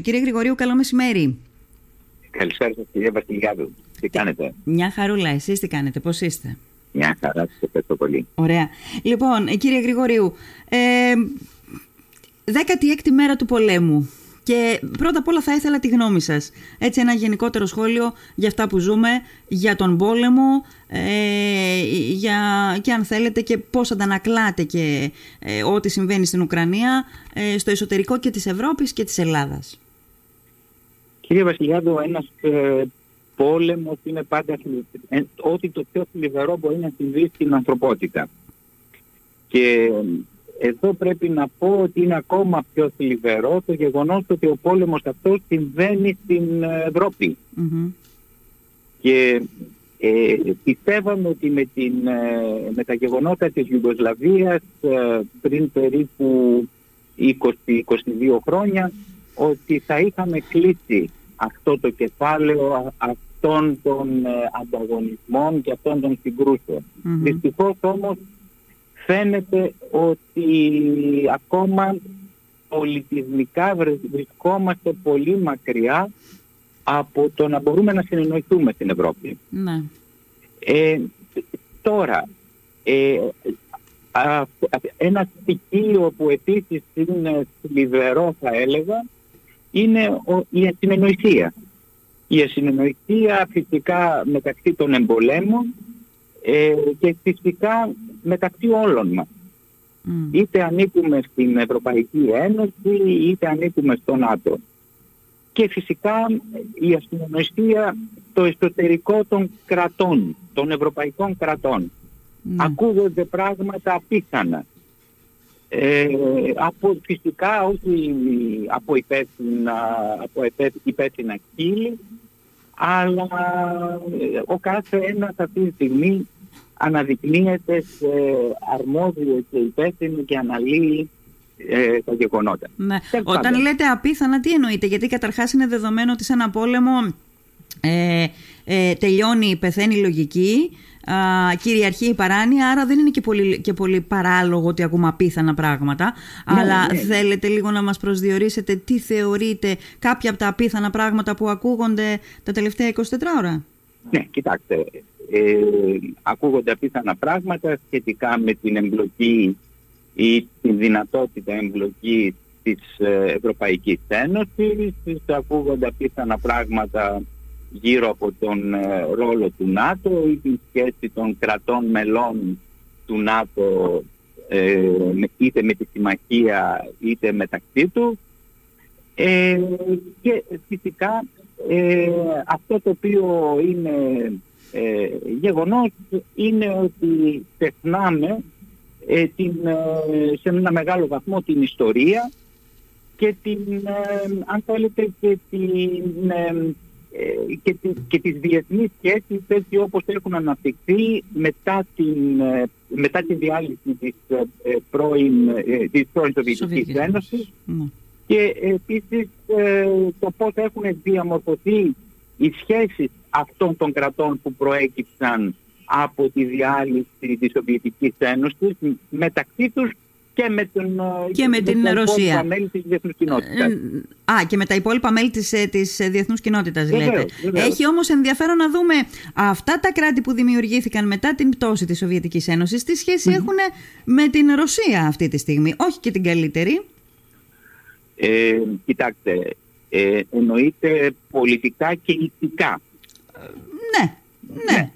Κύριε Γρηγορίου, καλό μεσημέρι. Καλησπέρα σας κύριε Βασιλιάδου. Τι κάνετε; Μια χαρούλα, εσείς τι κάνετε, πώς είστε; Μια χαρά, σας ευχαριστώ πολύ. Ωραία. Λοιπόν, ε, κύριε Γρηγορίου, ε, 16η μέρα του πολέμου. Και πρώτα απ' όλα θα ήθελα τη γνώμη σας. Έτσι ένα γενικότερο σχόλιο για αυτά που ζούμε, για τον πόλεμο ε, για, και αν θέλετε και πώς αντανακλάτε και ε, ό,τι συμβαίνει στην Ουκρανία ε, στο εσωτερικό και της Ευρώπης και της Ελλάδας. Κύριε Βασιλιάδου, ένας ε, πόλεμος είναι πάντα ε, ό,τι το πιο θλιβερό μπορεί να συμβεί στην ανθρωπότητα. Και εδώ πρέπει να πω ότι είναι ακόμα πιο θλιβερό το γεγονός ότι ο πόλεμος αυτός συμβαίνει στην ευρωπη Και ε, πιστεύαμε ότι με, την, ε, με τα γεγονότα της Ιουγκοσλαβίας ε, πριν περίπου 20-22 χρόνια ότι θα είχαμε κλείσει αυτό το κεφάλαιο αυτών των ε, ανταγωνισμών και αυτών των συγκρούσεων. Mm-hmm. Δυστυχώς όμως φαίνεται ότι ακόμα πολιτισμικά βρισκόμαστε πολύ μακριά από το να μπορούμε να συνεννοηθούμε στην Ευρώπη. Ναι. Ε, τώρα, ε, ένα στοιχείο που επίσης είναι θλιβερό θα έλεγα είναι η ασυνεννοησία. Η ασυνεννοησία φυσικά μεταξύ των εμπολέμων ε, και φυσικά μεταξύ όλων μας. Είτε ανήκουμε στην Ευρωπαϊκή Ένωση είτε ανήκουμε στο ΝΑΤΟ. Και φυσικά η ασυνεννοησία στο εσωτερικό των κρατών, των ευρωπαϊκών κρατών. Mm. Ακούγονται πράγματα απίθανα. Ε, από, φυσικά όχι από υπεύθυνα, από υπεύθυνα κύλη, αλλά ε, ο κάθε ένας αυτή τη στιγμή αναδεικνύεται σε αρμόδιο και υπεύθυνο και αναλύει ε, τα γεγονότα. Ναι. Όταν λέτε απίθανα, τι εννοείτε, γιατί καταρχάς είναι δεδομένο ότι σε ένα πόλεμο ε, ε, τελειώνει, πεθαίνει η λογική, α, κυριαρχεί η παράνοια, άρα δεν είναι και πολύ, και πολύ παράλογο ότι ακούμε απίθανα πράγματα. Ναι, αλλά ναι. θέλετε λίγο να μας προσδιορίσετε τι θεωρείτε κάποια από τα απίθανα πράγματα που ακούγονται τα τελευταία 24 ώρα. Ναι, κοιτάξτε, ε, ακούγονται απίθανα πράγματα σχετικά με την εμπλοκή ή την δυνατότητα εμπλοκή της ε, Ευρωπαϊκής Ένωσης, ακούγονται απίθανα πράγματα γύρω από τον ε, ρόλο του ΝΑΤΟ ή την σχέση των κρατών μελών του ΝΑΤΟ ε, είτε με τη συμμαχία είτε μεταξύ τους. Ε, και φυσικά ε, αυτό το οποίο είναι ε, γεγονός είναι ότι τεχνάμε ε, την, σε ένα μεγάλο βαθμό την ιστορία και την, αν θέλετε, και την ε, και, τις, και τις διεθνείς σχέσεις έτσι όπως έχουν αναπτυχθεί μετά την, ε, μετά τη διάλυση της ε, πρώην, της πρώην Σοβιετικής Ένωσης ναι. και επίσης το πώς έχουν διαμορφωθεί οι σχέσεις αυτών των κρατών που προέκυψαν από τη διάλυση της Σοβιετικής Ένωσης μεταξύ τους και με, τον, ε, και με την Ρωσία. μέλη της διεθνούς κοινότητας. Ε, α, και με τα υπόλοιπα μέλη της, ε, της διεθνούς κοινότητας λέτε. Έχει όμως ενδιαφέρον να δούμε αυτά τα κράτη που δημιουργήθηκαν μετά την πτώση της Σοβιετικής Ένωσης, τι σχεση έχουν με την Ρωσία αυτή τη στιγμή, όχι και την καλύτερη; Ε, κοιτάξτε, ε, εννοείται πολιτικά και ηθικά. Ναι, ναι. ναι.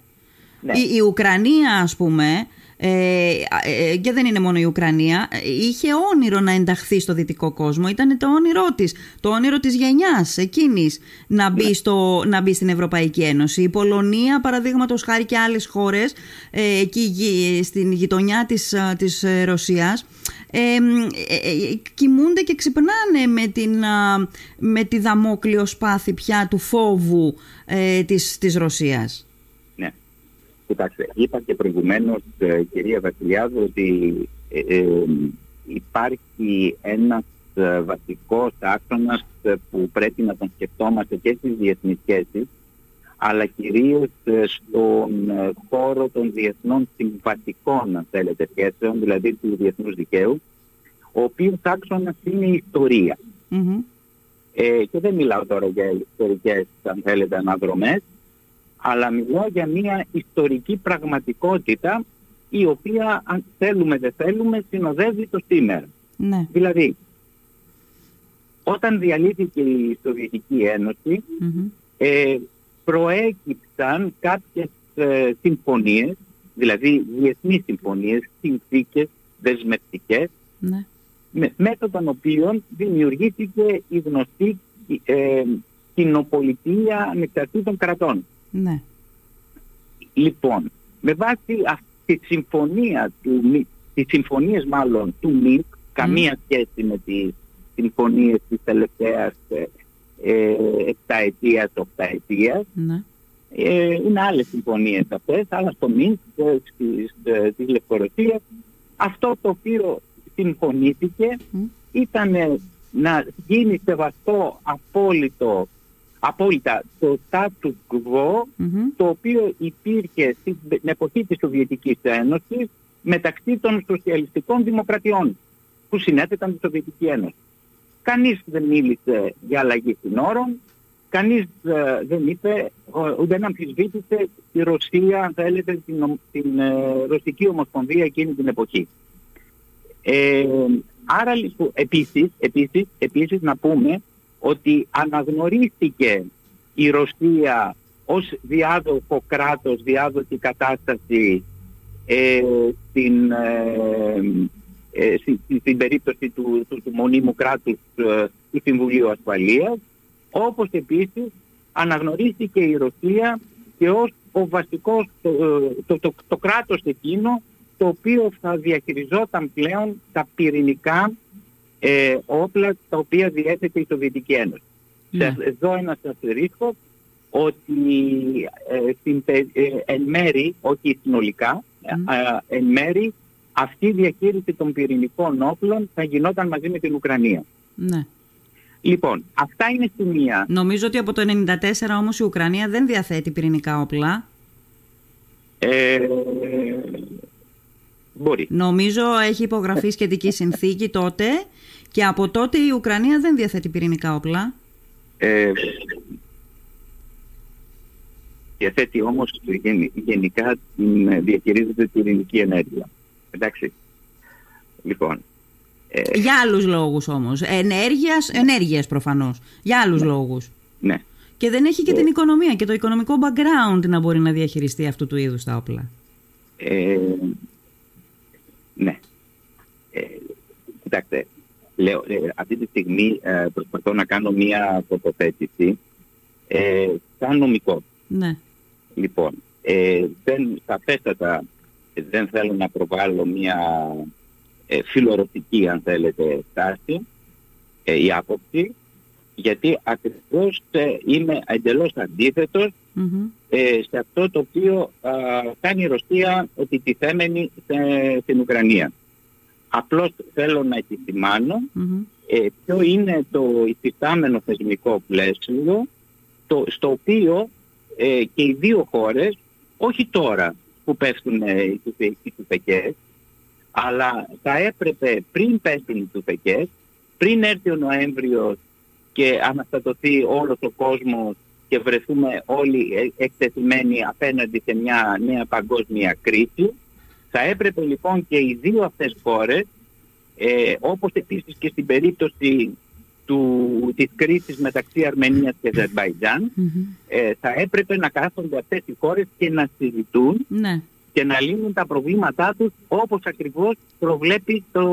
ναι. Η, η Ουκρανία ας πούμε ε, ε, και δεν είναι μόνο η Ουκρανία, είχε όνειρο να ενταχθεί στο δυτικό κόσμο. Ήταν το όνειρό της, το όνειρο της γενιάς εκείνης να μπει, στο, να μπει στην Ευρωπαϊκή Ένωση. Η Πολωνία, παραδείγματος χάρη και άλλες χώρες, ε, εκεί στην γειτονιά της, της Ρωσίας, ε, κοιμούνται και ξυπνάνε με, την, με τη δαμόκλειο σπάθη πια του φόβου ε, της, της Ρωσίας. Κοιτάξτε, είπα και προηγουμένως, ε, κυρία Βασιλιάδου, ότι ε, ε, υπάρχει ένας ε, βασικός άξονας που πρέπει να τον σκεφτόμαστε και στις διεθνείς σχέσεις, αλλά κυρίως στον χώρο των διεθνών συμβατικών, αν θέλετε, σχέσεων, δηλαδή του διεθνούς δικαίου, ο οποίος άξονας είναι η ιστορια ε, και δεν μιλάω τώρα για ιστορικές, αν θέλετε, αναδρομές, αλλά μιλάω για μια ιστορική πραγματικότητα η οποία, αν θέλουμε δεν θέλουμε, συνοδεύει το σήμερα. Ναι. Δηλαδή, όταν διαλύθηκε η Σοβιετική ε, προέκυψαν κάποιες ε, συμφωνίες, δηλαδή διεθνείς συμφωνίες, συνθήκες δεσμευτικές, ναι. με, μέσω των οποίων δημιουργήθηκε η γνωστή ε, κοινοπολιτεία ανεξαρτήτων κρατών. Ναι. Λοιπόν, με βάση αυτή τη συμφωνία, του, τις συμφωνίες μάλλον του ΜΙΚ, καμία σχέση με τις συμφωνίες της τελευταίας ε, ε, επταετίας, οχταετίας, ναι. ε, είναι άλλες συμφωνίες αυτές, άλλα στο ΜΙΚ, ε, της, ε, της Λευκορωσίας. Αυτό το οποίο συμφωνήθηκε ήταν να γίνει σεβαστό απόλυτο, απόλυτα το status quo το οποίο υπήρχε στην εποχή της Σοβιετικής Ένωσης μεταξύ των σοσιαλιστικών δημοκρατιών που συνέθεταν τη Σοβιετική Ένωση. Κανείς δεν μίλησε για αλλαγή συνόρων, κανείς ε, δεν είπε, δεν αμφισβήτησε τη Ρωσία, αν θέλετε, την, την ε, Ρωσική Ομοσπονδία εκείνη την εποχή. Ε, άρα λοιπόν, επίσης, επίσης, επίσης να πούμε ότι αναγνωρίστηκε η Ρωσία ως διάδοχο κράτος, διάδοχη κατάσταση ε, στην, ε, στην περίπτωση του, του, του μονίμου κράτους ε, του Συμβουλίου Ασφαλείας, όπως επίσης αναγνωρίστηκε η Ρωσία και ως ο βασικός, το, το, το, το κράτος εκείνο το οποίο θα διαχειριζόταν πλέον τα πυρηνικά ε, όπλα τα οποία διέθετε η Σοβιετική Ένωση. Ναι. Εδώ ένα αστερίσκο ότι ε, στην, ε, εν μέρη, όχι συνολικά, ε, εν μέρη αυτή η διαχείριση των πυρηνικών όπλων θα γινόταν μαζί με την Ουκρανία. Ναι. Λοιπόν, αυτά είναι σημεία. Νομίζω ότι από το 1994 όμως η Ουκρανία δεν διαθέτει πυρηνικά όπλα. Ε, μπορεί. Νομίζω έχει υπογραφεί σχετική συνθήκη τότε και από τότε η Ουκρανία δεν διαθέτει πυρηνικά όπλα. Ε, διαθέτει όμως γενικά διαχειρίζεται την πυρηνική ενέργεια. Εντάξει. Λοιπόν. Ε... Για άλλους λόγους όμως. Ενέργειας, ενέργειας προφανώς. Για άλλους ναι. λόγους. Ναι. Και δεν έχει και την οικονομία και το οικονομικό background να μπορεί να διαχειριστεί αυτού του είδους τα όπλα. Ε, ναι. Ε, κοιτάξτε, λέω, ε, αυτή τη στιγμή ε, προσπαθώ να κάνω μία τοποθέτηση ε, σαν νομικό. Ναι. Λοιπόν, ε, δεν, σαφέστατα δεν θέλω να προβάλλω μία ε, φιλορωσική, αν θέλετε, στάση ε, η άποψη, γιατί ακριβώς ε, είμαι εντελώς ε, σε αυτό το οποίο κάνει η Ρωσία επιτιθέμενη στην Ουκρανία. Απλώς θέλω να επισημάνω ε, ποιο είναι το υφιστάμενο θεσμικό πλαίσιο το, στο οποίο ε, και οι δύο χώρες, όχι τώρα που πέφτουν οι τουφεκές, αλλά θα έπρεπε πριν πέσουν οι τουφεκές, πριν έρθει ο Νοέμβριος και αναστατωθεί όλος ο κόσμος και βρεθούμε όλοι εκτεθειμένοι απέναντι σε μια νέα παγκόσμια κρίση, θα έπρεπε λοιπόν και οι δύο αυτές χώρες, ε, όπως επίσης και στην περίπτωση του, της κρίσης μεταξύ Αρμενίας και αζερβαϊτζαν ε, θα έπρεπε να κάθονται αυτές οι χώρες και να συζητούν ναι και να λύνουν τα προβλήματά τους όπως ακριβώς προβλέπει το,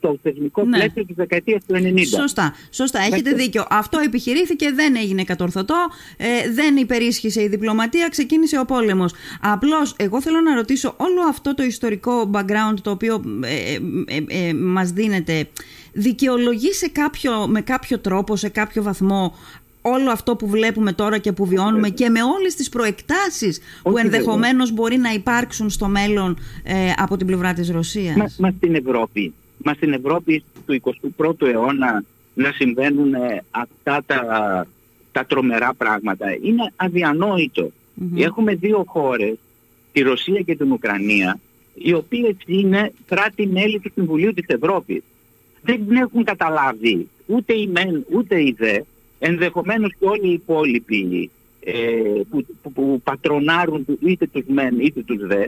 το θεσμικό ναι. πλαίσιο της δεκαετίας του 90. Σωστά, σωστά. έχετε δίκιο. Αυτό επιχειρήθηκε, δεν έγινε κατορθωτό, ε, δεν υπερίσχυσε η διπλωματία, ξεκίνησε ο πόλεμος. Απλώς, εγώ θέλω να ρωτήσω όλο αυτό το ιστορικό background το οποίο ε, ε, ε μας δίνεται, δικαιολογεί σε κάποιο, με κάποιο τρόπο, σε κάποιο βαθμό όλο αυτό που βλέπουμε τώρα και που βιώνουμε και με όλες τις προεκτάσεις που ενδεχομένως μπορεί να υπάρξουν στο μέλλον ε, από την πλευρά της Ρωσίας. Μα, μα στην Ευρώπη, μα στην Ευρώπη του 21ου αιώνα να συμβαίνουν ε, αυτά τα, τα τρομερά πράγματα. Είναι Έχουμε δύο χώρες, τη Ρωσία και την Ουκρανία, οι οποίες είναι κράτη-μέλη του Συμβουλίου της Ευρώπης. Δεν έχουν καταλάβει ούτε η ΜΕΝ ούτε η ΔΕ ενδεχομένως και όλοι οι υπόλοιποι ε, που, που, που, πατρονάρουν είτε τους μεν είτε τους δε,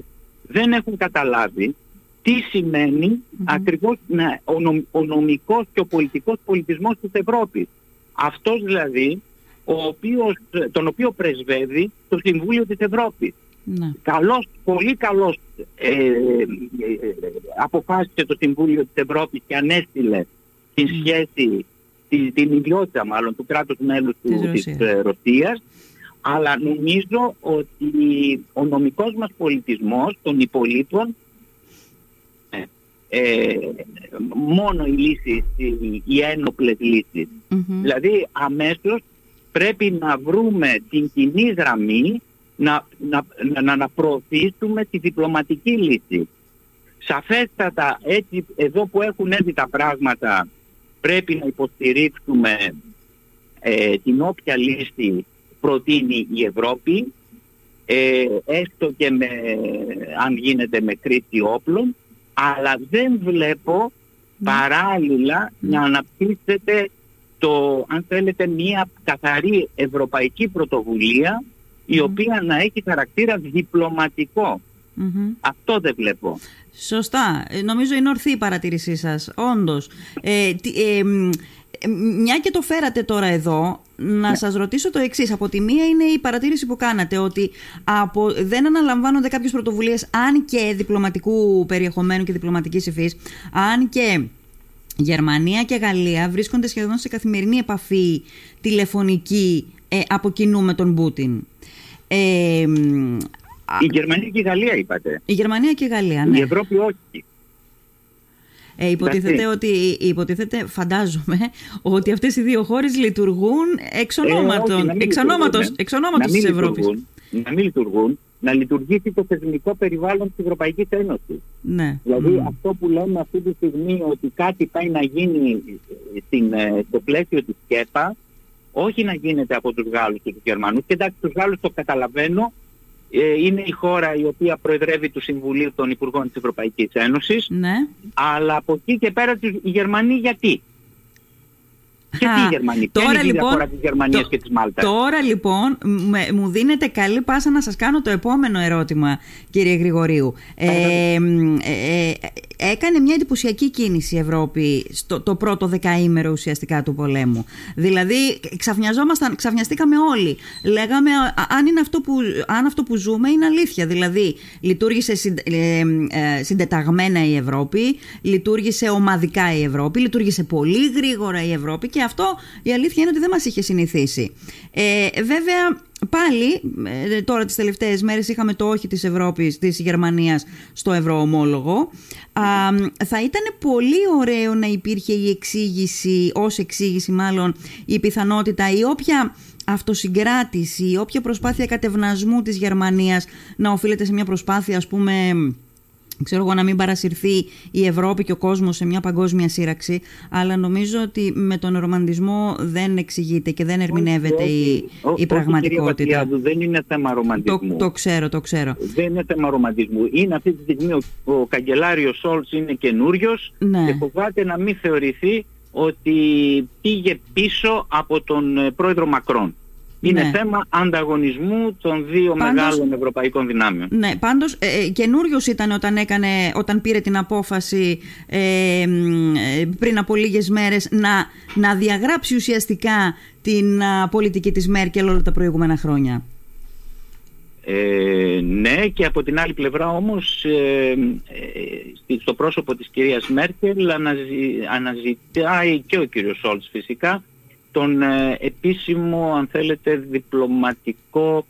δεν έχουν καταλάβει τι σημαίνει ακριβώς ναι, ο, ο νομικός και ο πολιτικός πολιτισμός της Ευρώπης. Αυτός δηλαδή ο οποίος, τον οποίο πρεσβεύει το Συμβούλιο της Ευρώπης. Ναι. Καλώς, πολύ καλώς ε, ε, ε, αποφάσισε το Συμβούλιο της Ευρώπης και ανέστηλε την σχέση, την, την ιδιότητα μάλλον του κράτους μέλους του, της, της Ρωσίας. Αλλά νομίζω ότι ο νομικός μας πολιτισμός των υπολείπων ε, μόνο οι λύσεις, οι, οι ένοπλες Δηλαδή αμέσως πρέπει να βρούμε την κοινή γραμμή να, να, να, να προωθήσουμε τη διπλωματική λύση. Σαφέστατα έτσι εδώ που έχουν έρθει τα πράγματα πρέπει να υποστηρίξουμε ε, την όποια λύση προτείνει η Ευρώπη ε, έστω και με, αν γίνεται με κρίση όπλων αλλά δεν βλέπω ναι. παράλληλα να αναπτύσσεται το, αν θέλετε, μια καθαρή ευρωπαϊκή πρωτοβουλία η οποία να έχει χαρακτήρα Αυτό δεν βλέπω. Σωστά. Ε, νομίζω είναι ορθή η παρατήρησή σας. Όντως. Ε, ε, μια και το φέρατε τώρα εδώ, να ναι. σας ρωτήσω το εξής. Από τη μία είναι η παρατήρηση που κάνατε ότι από, δεν αναλαμβάνονται κάποιες πρωτοβουλίες αν και διπλωματικού περιεχομένου και διπλωματικής υφής, αν και Γερμανία και Γαλλία βρίσκονται σχεδόν σε καθημερινή επαφή τηλεφωνική ε, από κοινού με τον Πούτιν. Ε, η Γερμανία και η Γαλλία είπατε. Η Γερμανία και η Γαλλία, ναι. Η Ευρώπη όχι. Ε, υποτίθεται ότι, υποτίθεται, φαντάζομαι, ότι αυτές οι δύο χώρες λειτουργούν εξ ονόματος, ε, εξ ονόματος, εξ ονόματος της Ευρώπης. Να μην λειτουργούν, να λειτουργήσει το θεσμικό περιβάλλον της Ευρωπαϊκής Ένωσης. Ναι. Δηλαδή αυτό που λέμε αυτή τη στιγμή ότι κάτι πάει να γίνει στην, ε, στο πλαίσιο της ΚΕΠΑ, όχι να γίνεται από τους Γάλλους και τους Γερμανούς. Και εντάξει, τους Γάλλους το καταλαβαίνω, ε, είναι η χώρα η οποία προεδρεύει του Συμβουλίου των Υπουργών της Ευρωπαϊκής Ένωσης. Ναι. Αλλά από εκεί και πέρα οι Γερμανοί γιατί; Και τι Γερμανοί, τώρα, είναι λοιπόν, διαφορά της Γερμανίας και της Μάλτας; Τώρα λοιπόν μου δίνετε καλή πάσα να σας κάνω το επόμενο ερώτημα κύριε Γρηγορίου. Ε, ε, ε, έκανε μια εντυπωσιακή κίνηση η Ευρώπη στο το πρώτο δεκαήμερο ουσιαστικά του πολέμου. Δηλαδή ξαφνιαζόμασταν, ξαφνιαστήκαμε όλοι. Λέγαμε αν, είναι αυτό που, αν αυτό που ζούμε είναι αλήθεια. Δηλαδή λειτουργήσε συντεταγμένα η Ευρώπη, λειτουργήσε ομαδικά η Ευρώπη, λειτουργήσε πολύ γρήγορα η Ευρώπη και αυτό η αλήθεια είναι ότι δεν μας είχε συνηθίσει. Ε, βέβαια πάλι ε, τώρα τις τελευταίες μέρες είχαμε το όχι της Ευρώπης, της Γερμανίας στο ευρωομόλογο. Α, θα ήταν πολύ ωραίο να υπήρχε η εξήγηση, ως εξήγηση μάλλον η πιθανότητα ή όποια αυτοσυγκράτηση, η όποια προσπάθεια κατευνασμού της Γερμανίας να οφείλεται σε μια προσπάθεια ας πούμε ξέρω εγώ να μην παρασυρθεί η Ευρώπη και ο κόσμος σε μια παγκόσμια σύραξη αλλά νομίζω ότι με τον ρομαντισμό δεν εξηγείται και δεν ερμηνεύεται η, η πραγματικότητα. δεν είναι θέμα ρομαντισμού. Το, το ξέρω, το ξέρω. Δεν είναι θέμα ρομαντισμού. Είναι αυτή τη στιγμή ο, ο καγκελάριος Σόλτς είναι καινούριος ναι. και φοβάται να μην θεωρηθεί ότι πήγε πίσω από τον ε, πρόεδρο Μακρόν. Είναι ναι. θέμα ανταγωνισμού των δύο μεγάλων ευρωπαϊκών δυνάμεων. Ναι, πάντως ε, ε καινούριος ήταν όταν, έκανε, όταν πήρε την απόφαση ε, ε, πριν από λίγες μέρες να, να διαγράψει ουσιαστικά την πολιτική της Μέρκελ όλα τα προηγούμενα χρόνια. Ε, ναι και από την άλλη πλευρά όμως ε, στο πρόσωπο της κυρίας Μέρκελ αναζητάει και ο κύριος Σόλτς φυσικά τον ε, επίσημο, αν θέλετε, διπλωματικό,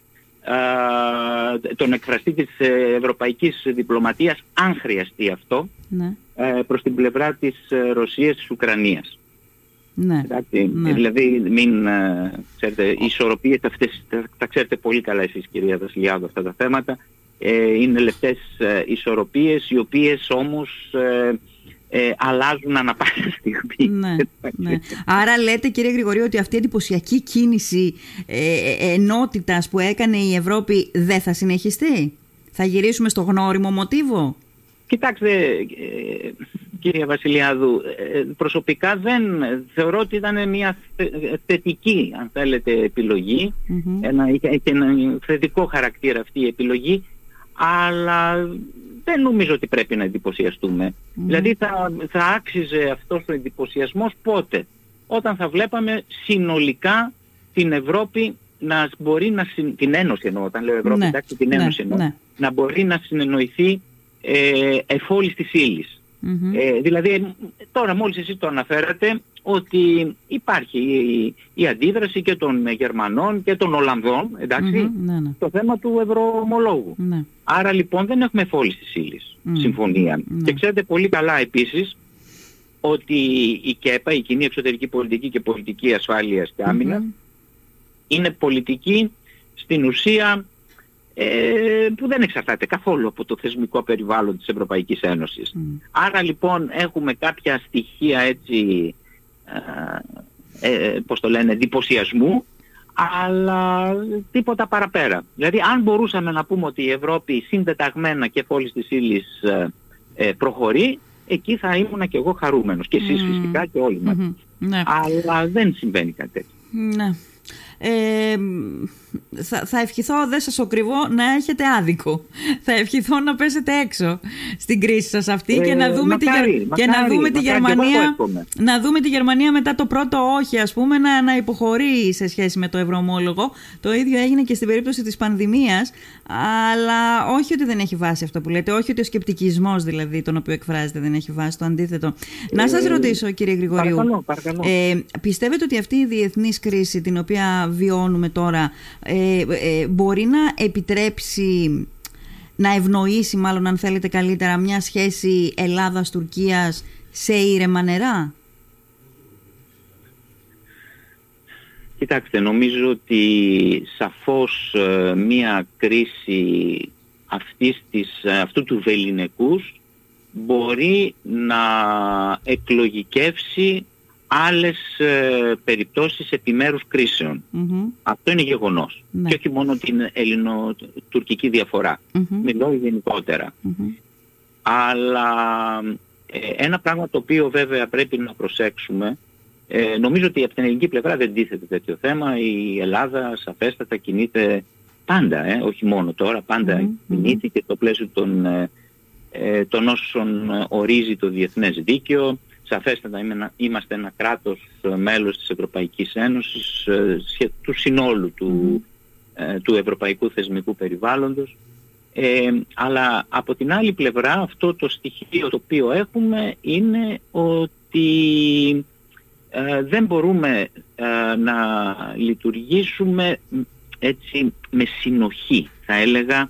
τον εκφραστή της ε, ευρωπαϊκής διπλωματίας, αν χρειαστεί αυτό, ναι. Ε, προς την πλευρά της Ρωσίας, της Ουκρανίας. Ναι. ναι. Δηλαδή, μην ξέρετε, οι ισορροπίες αυτές, τα, ξέρετε πολύ καλά εσείς κυρία Βασιλιάδο αυτά τα θέματα, είναι λεπτές ισορροπίες, οι οποίες όμως ε, αλλάζουν ανα πάσα στιγμή. Ναι, ναι. Άρα λέτε κύριε Γρηγορίου ότι αυτή η εντυπωσιακή κίνηση ε, ε, ενότητας που έκανε η Ευρώπη δεν θα συνεχιστεί; Θα γυρίσουμε στο γνώριμο μοτίβο; Κοιτάξτε, ε, κύριε Βασιλιάδου. Προσωπικά δεν θεωρώ ότι ήταν μια θετική, αν θέλετε, Ένα, είχε ένα θετικό χαρακτήρα αυτή η επιλογή, αλλά δεν νομίζω ότι πρέπει να εντυπωσιαστούμε. Δηλαδή θα, θα άξιζε αυτός ο εντυπωσιασμός πότε; Όταν θα βλέπαμε συνολικά την Ευρώπη να μπορεί να την Ένωση εννοώ, όταν λέω Ευρώπη, ναι, εντάξει, την ναι, Ένωση εννοώ, ναι. να μπορεί να συνεννοηθεί ε, εφόλης της υλης ε, δηλαδή τώρα μόλις εσείς το αναφέρατε ότι υπάρχει η, η αντίδραση και των Γερμανών και των Ολλανδών, εντάξει, ναι, ναι. το θέμα του ευρωομολόγου. Ναι. Άρα λοιπόν δεν έχουμε εφόλης της ύλης, συμφωνία. Και ξέρετε πολύ καλά επίσης ότι η ΚΕΠΑ, η Κοινή Εξωτερική Πολιτική και Πολιτική Ασφάλειας και αμυνα είναι πολιτική στην ουσία ε, που δεν εξαρτάται καθόλου από το θεσμικό περιβάλλον της Ευρωπαϊκής Ένωσης. Άρα λοιπόν έχουμε κάποια στοιχεία έτσι, ε, ε, πώς το λένε, εντυπωσιασμού, αλλά τίποτα παραπέρα. Δηλαδή αν μπορούσαμε να πούμε ότι η Ευρώπη συντεταγμένα και φόλης της ύλης ε, ε, προχωρεί, εκεί θα ήμουν και εγώ χαρούμενος. Και εσείς φυσικά και όλοι μας. Ναι. Αλλά δεν συμβαίνει κάτι τέτοιο. Ναι. Ε, θα, θα ευχηθώ, δεν σας οκριβώ, να έχετε άδικο. Θα ευχηθώ να πέσετε έξω στην κρίση σας αυτή και να ε, δούμε, τη, και να δούμε τη Γερμανία να δούμε τη Γερμανία μετά το πρώτο όχι ας πούμε να, να υποχωρεί σε σχέση με το ευρωομόλογο. Το ίδιο έγινε και στην περίπτωση της πανδημίας αλλά όχι ότι δεν έχει βάση αυτό που λέτε, όχι ότι ο σκεπτικισμός δηλαδή τον οποίο εκφράζεται δεν έχει βάση, το αντίθετο. να σας ε, ρωτήσω κύριε Γρηγορίου, Ε, πιστεύετε ότι αυτή η διεθνής κρίση την οποία βιώνουμε τώρα ε, ε, μπορεί να επιτρέψει να ευνοήσει μάλλον αν θέλετε καλύτερα μια σχέση Ελλάδας-Τουρκίας σε ήρεμα νερά; Κοιτάξτε, νομίζω ότι σαφώς ε, μία κρίση αυτής της, αυτού του βεληνικούς μπορεί να εκλογικεύσει άλλες ε, περιπτώσεις επιμέρους Αυτό είναι γεγονός. Ναι. Και όχι μόνο την ελληνοτουρκική διαφορά. Mm-hmm. Μιλώ Αλλά ε, ένα πράγμα το οποίο βέβαια πρέπει να προσέξουμε ε, νομίζω ότι από την ελληνική πλευρά δεν τίθεται τέτοιο θέμα. Η Ελλάδα σαφέστατα κινείται πάντα, ε, όχι μόνο τώρα, πάντα mm-hmm. κινήθηκε στο πλαίσιο των, ε, ε, των όσων ορίζει το διεθνές δίκαιο σαφέστατα είμαστε ένα κράτος ε, μέλος της Ευρωπαϊκής Ένωσης ε, του συνόλου του, ε, του ευρωπαϊκού θεσμικού περιβάλλοντος αλλά από την άλλη πλευρά αυτό το στοιχείο το οποίο έχουμε είναι ότι δεν μπορούμε να λειτουργήσουμε έτσι με συνοχή θα έλεγα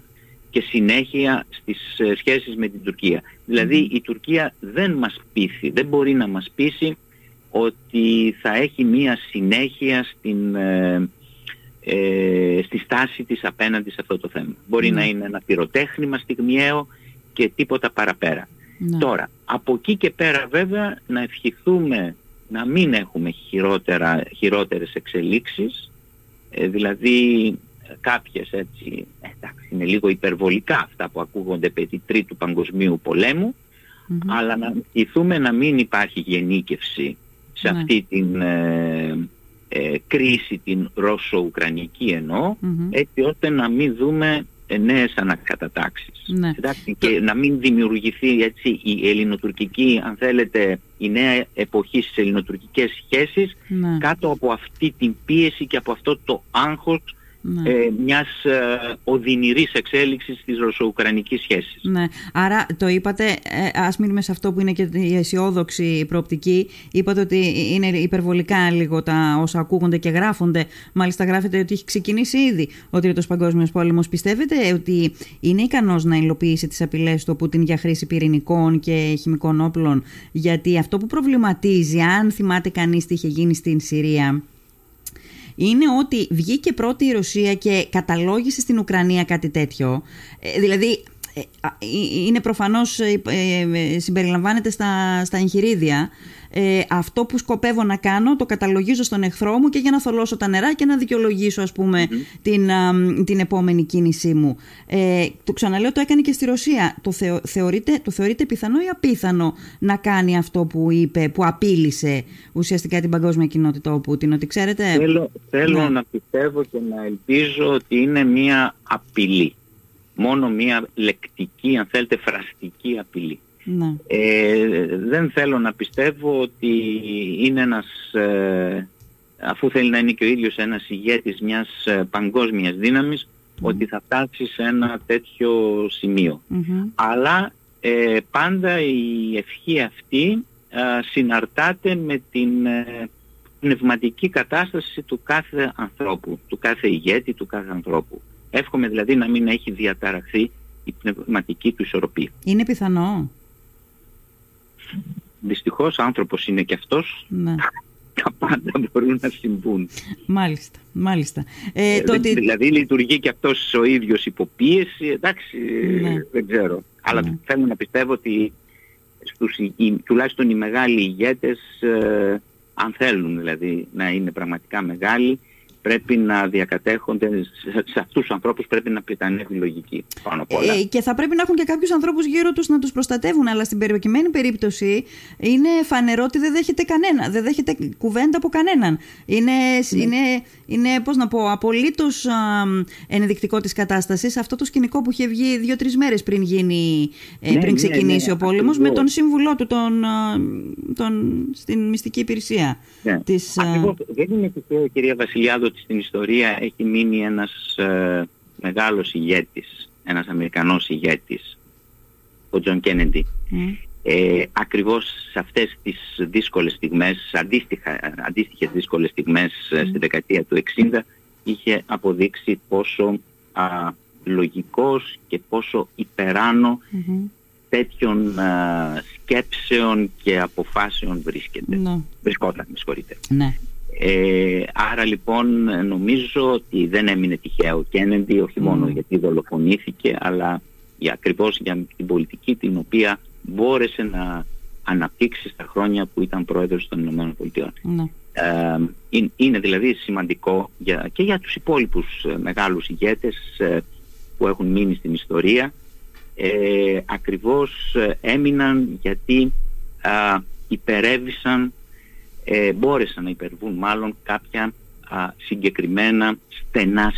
και συνέχεια στις ε, σχέσεις με την Τουρκία. Δηλαδή η Τουρκία δεν μας πείθει, δεν μπορεί να μας πείσει ότι θα έχει μία συνέχεια στην, ε, ε, στη στάση της απέναντι σε αυτό το θέμα. Μπορεί να είναι ένα πυροτέχνημα στιγμιαίο και τίποτα παραπέρα. Ναι. Τώρα, από εκεί και πέρα βέβαια να ευχηθούμε να μην έχουμε χειρότερα, χειρότερες εξελίξεις, ε, δηλαδή κάποιες έτσι, εντάξει είναι λίγο υπερβολικά αυτά που ακούγονται περί τρίτου παγκοσμίου αλλά να ηθούμε να μην υπάρχει γενίκευση σε ναι. αυτή την ε, ε, κρίση την Ρώσο-Ουκρανική έτσι ώστε να μην δούμε νέες ανακατατάξεις. Ναι. και να μην δημιουργηθεί έτσι η ελληνοτουρκική, αν θέλετε, η νέα εποχή στις ελληνοτουρκικές σχέσεις ναι. κάτω από αυτή την πίεση και από αυτό το άγχος ναι. ε, μιας ε, οδυνηρής εξέλιξης της ρωσο-ουκρανικής σχέσης. Ναι. Άρα το είπατε, ε, ας μείνουμε σε αυτό που είναι και η αισιόδοξη προοπτική, είπατε ότι είναι υπερβολικά λίγο τα όσα ακούγονται και γράφονται, μάλιστα γράφεται ότι έχει ξεκινήσει ήδη ο Τρίτος Παγκόσμιος Πόλεμος. Πιστεύετε ότι είναι ικανός να υλοποιήσει τις απειλές του Πούτιν για χρήση πυρηνικών και χημικών όπλων, γιατί αυτό που προβληματίζει, αν θυμάται κανείς τι είχε γίνει στην Συρία, είναι ότι βγήκε πρώτη η Ρωσία και καταλόγησε στην Ουκρανία κάτι τέτοιο. Ε, δηλαδή, ε, είναι προφανώς, ε, συμπεριλαμβάνεται στα, στα εγχειρίδια. Ε, αυτό που σκοπεύω να κάνω το καταλογίζω στον εχθρό μου και για να θολώσω τα νερά και να δικαιολογήσω ας πουμε την, την επόμενη κίνησή μου. Ε, το ξαναλέω το έκανε και στη Ρωσία. Το, θεω, θεωρείτε, το θεωρείτε πιθανό ή απίθανο να κάνει αυτό που είπε, που απείλησε ουσιαστικά την παγκόσμια κοινότητα ο Πούτιν, ότι ξέρετε... Θέλω, θέλω ναι. να πιστεύω και να ελπίζω ότι είναι μια απειλή. Μόνο μια λεκτική, αν θέλετε, φραστική απειλή. Ναι. Ε, δεν θέλω να πιστεύω ότι είναι ένας, ε, αφού θέλει να είναι και ο ίδιος ένας ηγέτης μιας ε, παγκόσμιας δύναμης, ότι θα φτάσει σε ένα τέτοιο Αλλά ε, πάντα η ευχή αυτή συναρτάται με την πνευματική κατάσταση του κάθε ανθρώπου, του κάθε ηγέτη, του κάθε ανθρώπου. Εύχομαι δηλαδή να μην έχει διαταραχθεί η πνευματική του ισορροπία. Είναι πιθανό; Δυστυχώς άνθρωπος είναι και αυτός. Ναι. Τα πάντα μπορούν να συμβούν. Μάλιστα, μάλιστα. Ε, ε Δηλαδή λειτουργεί και αυτός ο ίδιος υποπίεση, εντάξει, ναι. δεν ξέρω. Αλλά ναι. θέλω να πιστεύω ότι στους, τουλάχιστον οι μεγάλοι ηγέτες, ε, αν θέλουν δηλαδή να είναι πραγματικά μεγάλοι, πρέπει να διακατέχονται, σε αυτούς τους ανθρώπους πρέπει να πιτανεύει λογική πάνω απ' όλα. Ε, και θα πρέπει να έχουν και κάποιους ανθρώπους γύρω τους να τους προστατεύουν, αλλά στην προκειμένη περίπτωση είναι φανερό ότι δεν δέχεται κανένα, δεν δέχεται κουβέντα από κανέναν. Είναι, ναι. είναι, είναι πώς να πω, απολύτως ενδεικτικό της κατάστασης αυτό το σκηνικό που είχε βγει δύο-τρεις μέρες πριν, γίνει, ε, ναι, πριν ναι, ξεκινήσει ο πόλεμος με τον σύμβουλό του τον, τον, στην μυστική υπηρεσία. Ναι. Της, Ακριβώς, δεν είναι τυχαίο κυρία Βασιλιάδο ότι στην ιστορία έχει μείνει ένας ε, μεγάλος ηγέτης, ένας Αμερικανός ηγέτης, ο Τζον Κένεντι. Mm. Ε, ακριβώς σε αυτές τις δύσκολες στιγμές, αντίστοιχα, αντίστοιχες δύσκολες στιγμές mm. στη δεκαετία του 60, είχε αποδείξει πόσο α, λογικός και πόσο υπεράνω mm-hmm. τέτοιων α, σκέψεων και αποφάσεων βρίσκεται. Ναι. Ναι. Βρισκόταν, με συγχωρείτε. Ναι. Ε, άρα λοιπόν νομίζω ότι δεν έμεινε τυχαίο ο Κέννεντι όχι μόνο γιατί δολοφονήθηκε αλλά για, ακριβώς για την πολιτική την οποία μπόρεσε να αναπτύξει στα χρόνια που ήταν πρόεδρος των Ηνωμένων Πολιτειών. Ναι. Ε, είναι δηλαδή σημαντικό για, και για τους υπόλοιπους ε, μεγάλους ηγέτες ε, που έχουν μείνει στην ιστορία ε, ακριβώς ε, έμειναν γιατί υπερέβησαν ε, μπόρεσαν να υπερβούν μάλλον κάποια συγκεκριμένα στενά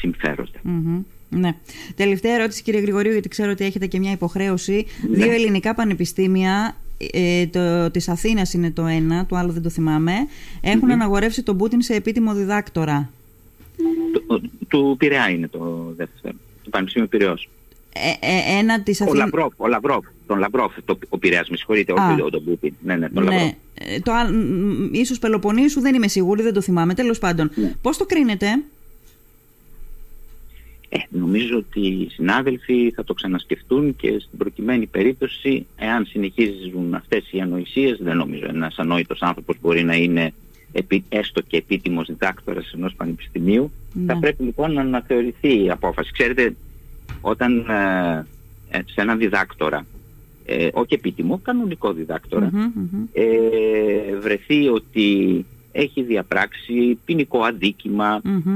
Ναι. Τελευταία ερώτηση κύριε Γρηγορίου γιατί ξέρω ότι έχετε και μια υποχρέωση. Ναι. Δύο ελληνικά πανεπιστήμια ε, το, της Αθήνας είναι το ένα, το άλλο δεν το θυμάμαι, έχουν αναγορεύσει τον Πούτιν σε επίτιμο διδάκτορα. Του, του Πειραιά είναι το δεύτερο, του Πανεπιστήμιου Πειραιός. Ε, ε, ένα της Αθήνας... Ο Λαβρόφ, ο Λαβρόφ, τον Λαβρόφ, το, ο Πειραιάς, με συγχωρείτε, όχι τον Πούτιν. Ναι, ναι, τον ναι. Λαβρόφ. Ε, το, ίσως Πελοποννήσου δεν είμαι σίγουρη, δεν το θυμάμαι. Τέλος πάντων, ναι. πώς το κρίνετε; Ε, νομίζω ότι οι συνάδελφοι θα το ξανασκεφτούν και στην προκειμένη περίπτωση, εάν συνεχίζουν αυτές οι ανοησίες, δεν νομίζω ένας ανόητος άνθρωπος μπορεί να είναι έστω και επίτιμος διδάκτορας ενός πανεπιστημίου, ναι. θα πρέπει λοιπόν να αναθεωρηθεί η απόφαση. Ξέρετε, όταν ε, ε σε έναν διδάκτορα ε, όχι επίτιμο, κανονικό ε, βρεθεί ότι έχει διαπράξει ποινικό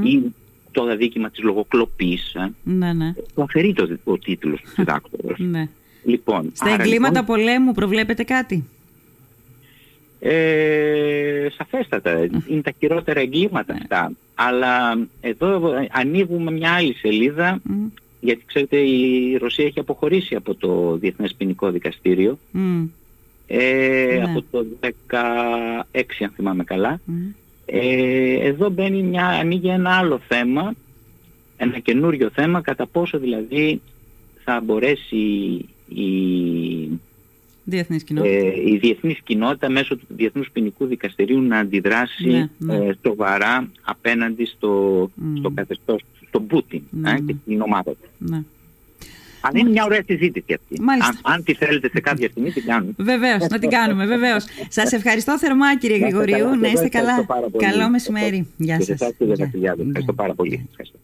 ή το αδίκημα της λογοκλοπής, ε, ναι, ναι. το αφαιρεί το, ο τίτλος του διδάκτορας. ναι. λοιπόν, Στα εγκλήματα λοιπόν, πολέμου προβλέπετε κάτι; Ε, σαφέστατα, είναι τα χειρότερα εγκλήματα ναι. αυτά. Αλλά εδώ ανοίγουμε μια άλλη σελίδα γιατί ξέρετε η Ρωσία έχει αποχωρήσει από το Διεθνές Ποινικό Δικαστήριο ε, ναι. από το 16 αν θυμάμαι καλά. Ε, εδώ μπαίνει μια, ανοίγει ένα άλλο θέμα, ένα καινούριο θέμα, κατά πόσο δηλαδή θα μπορέσει η, διεθνής κοινότητα. Ε, η διεθνής κοινότητα μέσω του Διεθνούς Ποινικού Δικαστηρίου να αντιδράσει ναι, ναι. Ε, σοβαρά απέναντι στο, mm. στο καθεστώς στον Πούτιν ναι, ε, και ναι. την ομάδα του. Ναι. Αλλά είναι μια ωραία συζήτηση αυτή. Αν, αν τη θέλετε σε κάποια στιγμή την κάνουμε. Βεβαίως, να την κάνουμε, βεβαίως. Σας ευχαριστώ θερμά κύριε Γρηγορίου. Να είστε καλά. Καλό μεσημέρι. Γεια σας. Ευχαριστώ πάρα πολύ. Ευχαριστώ.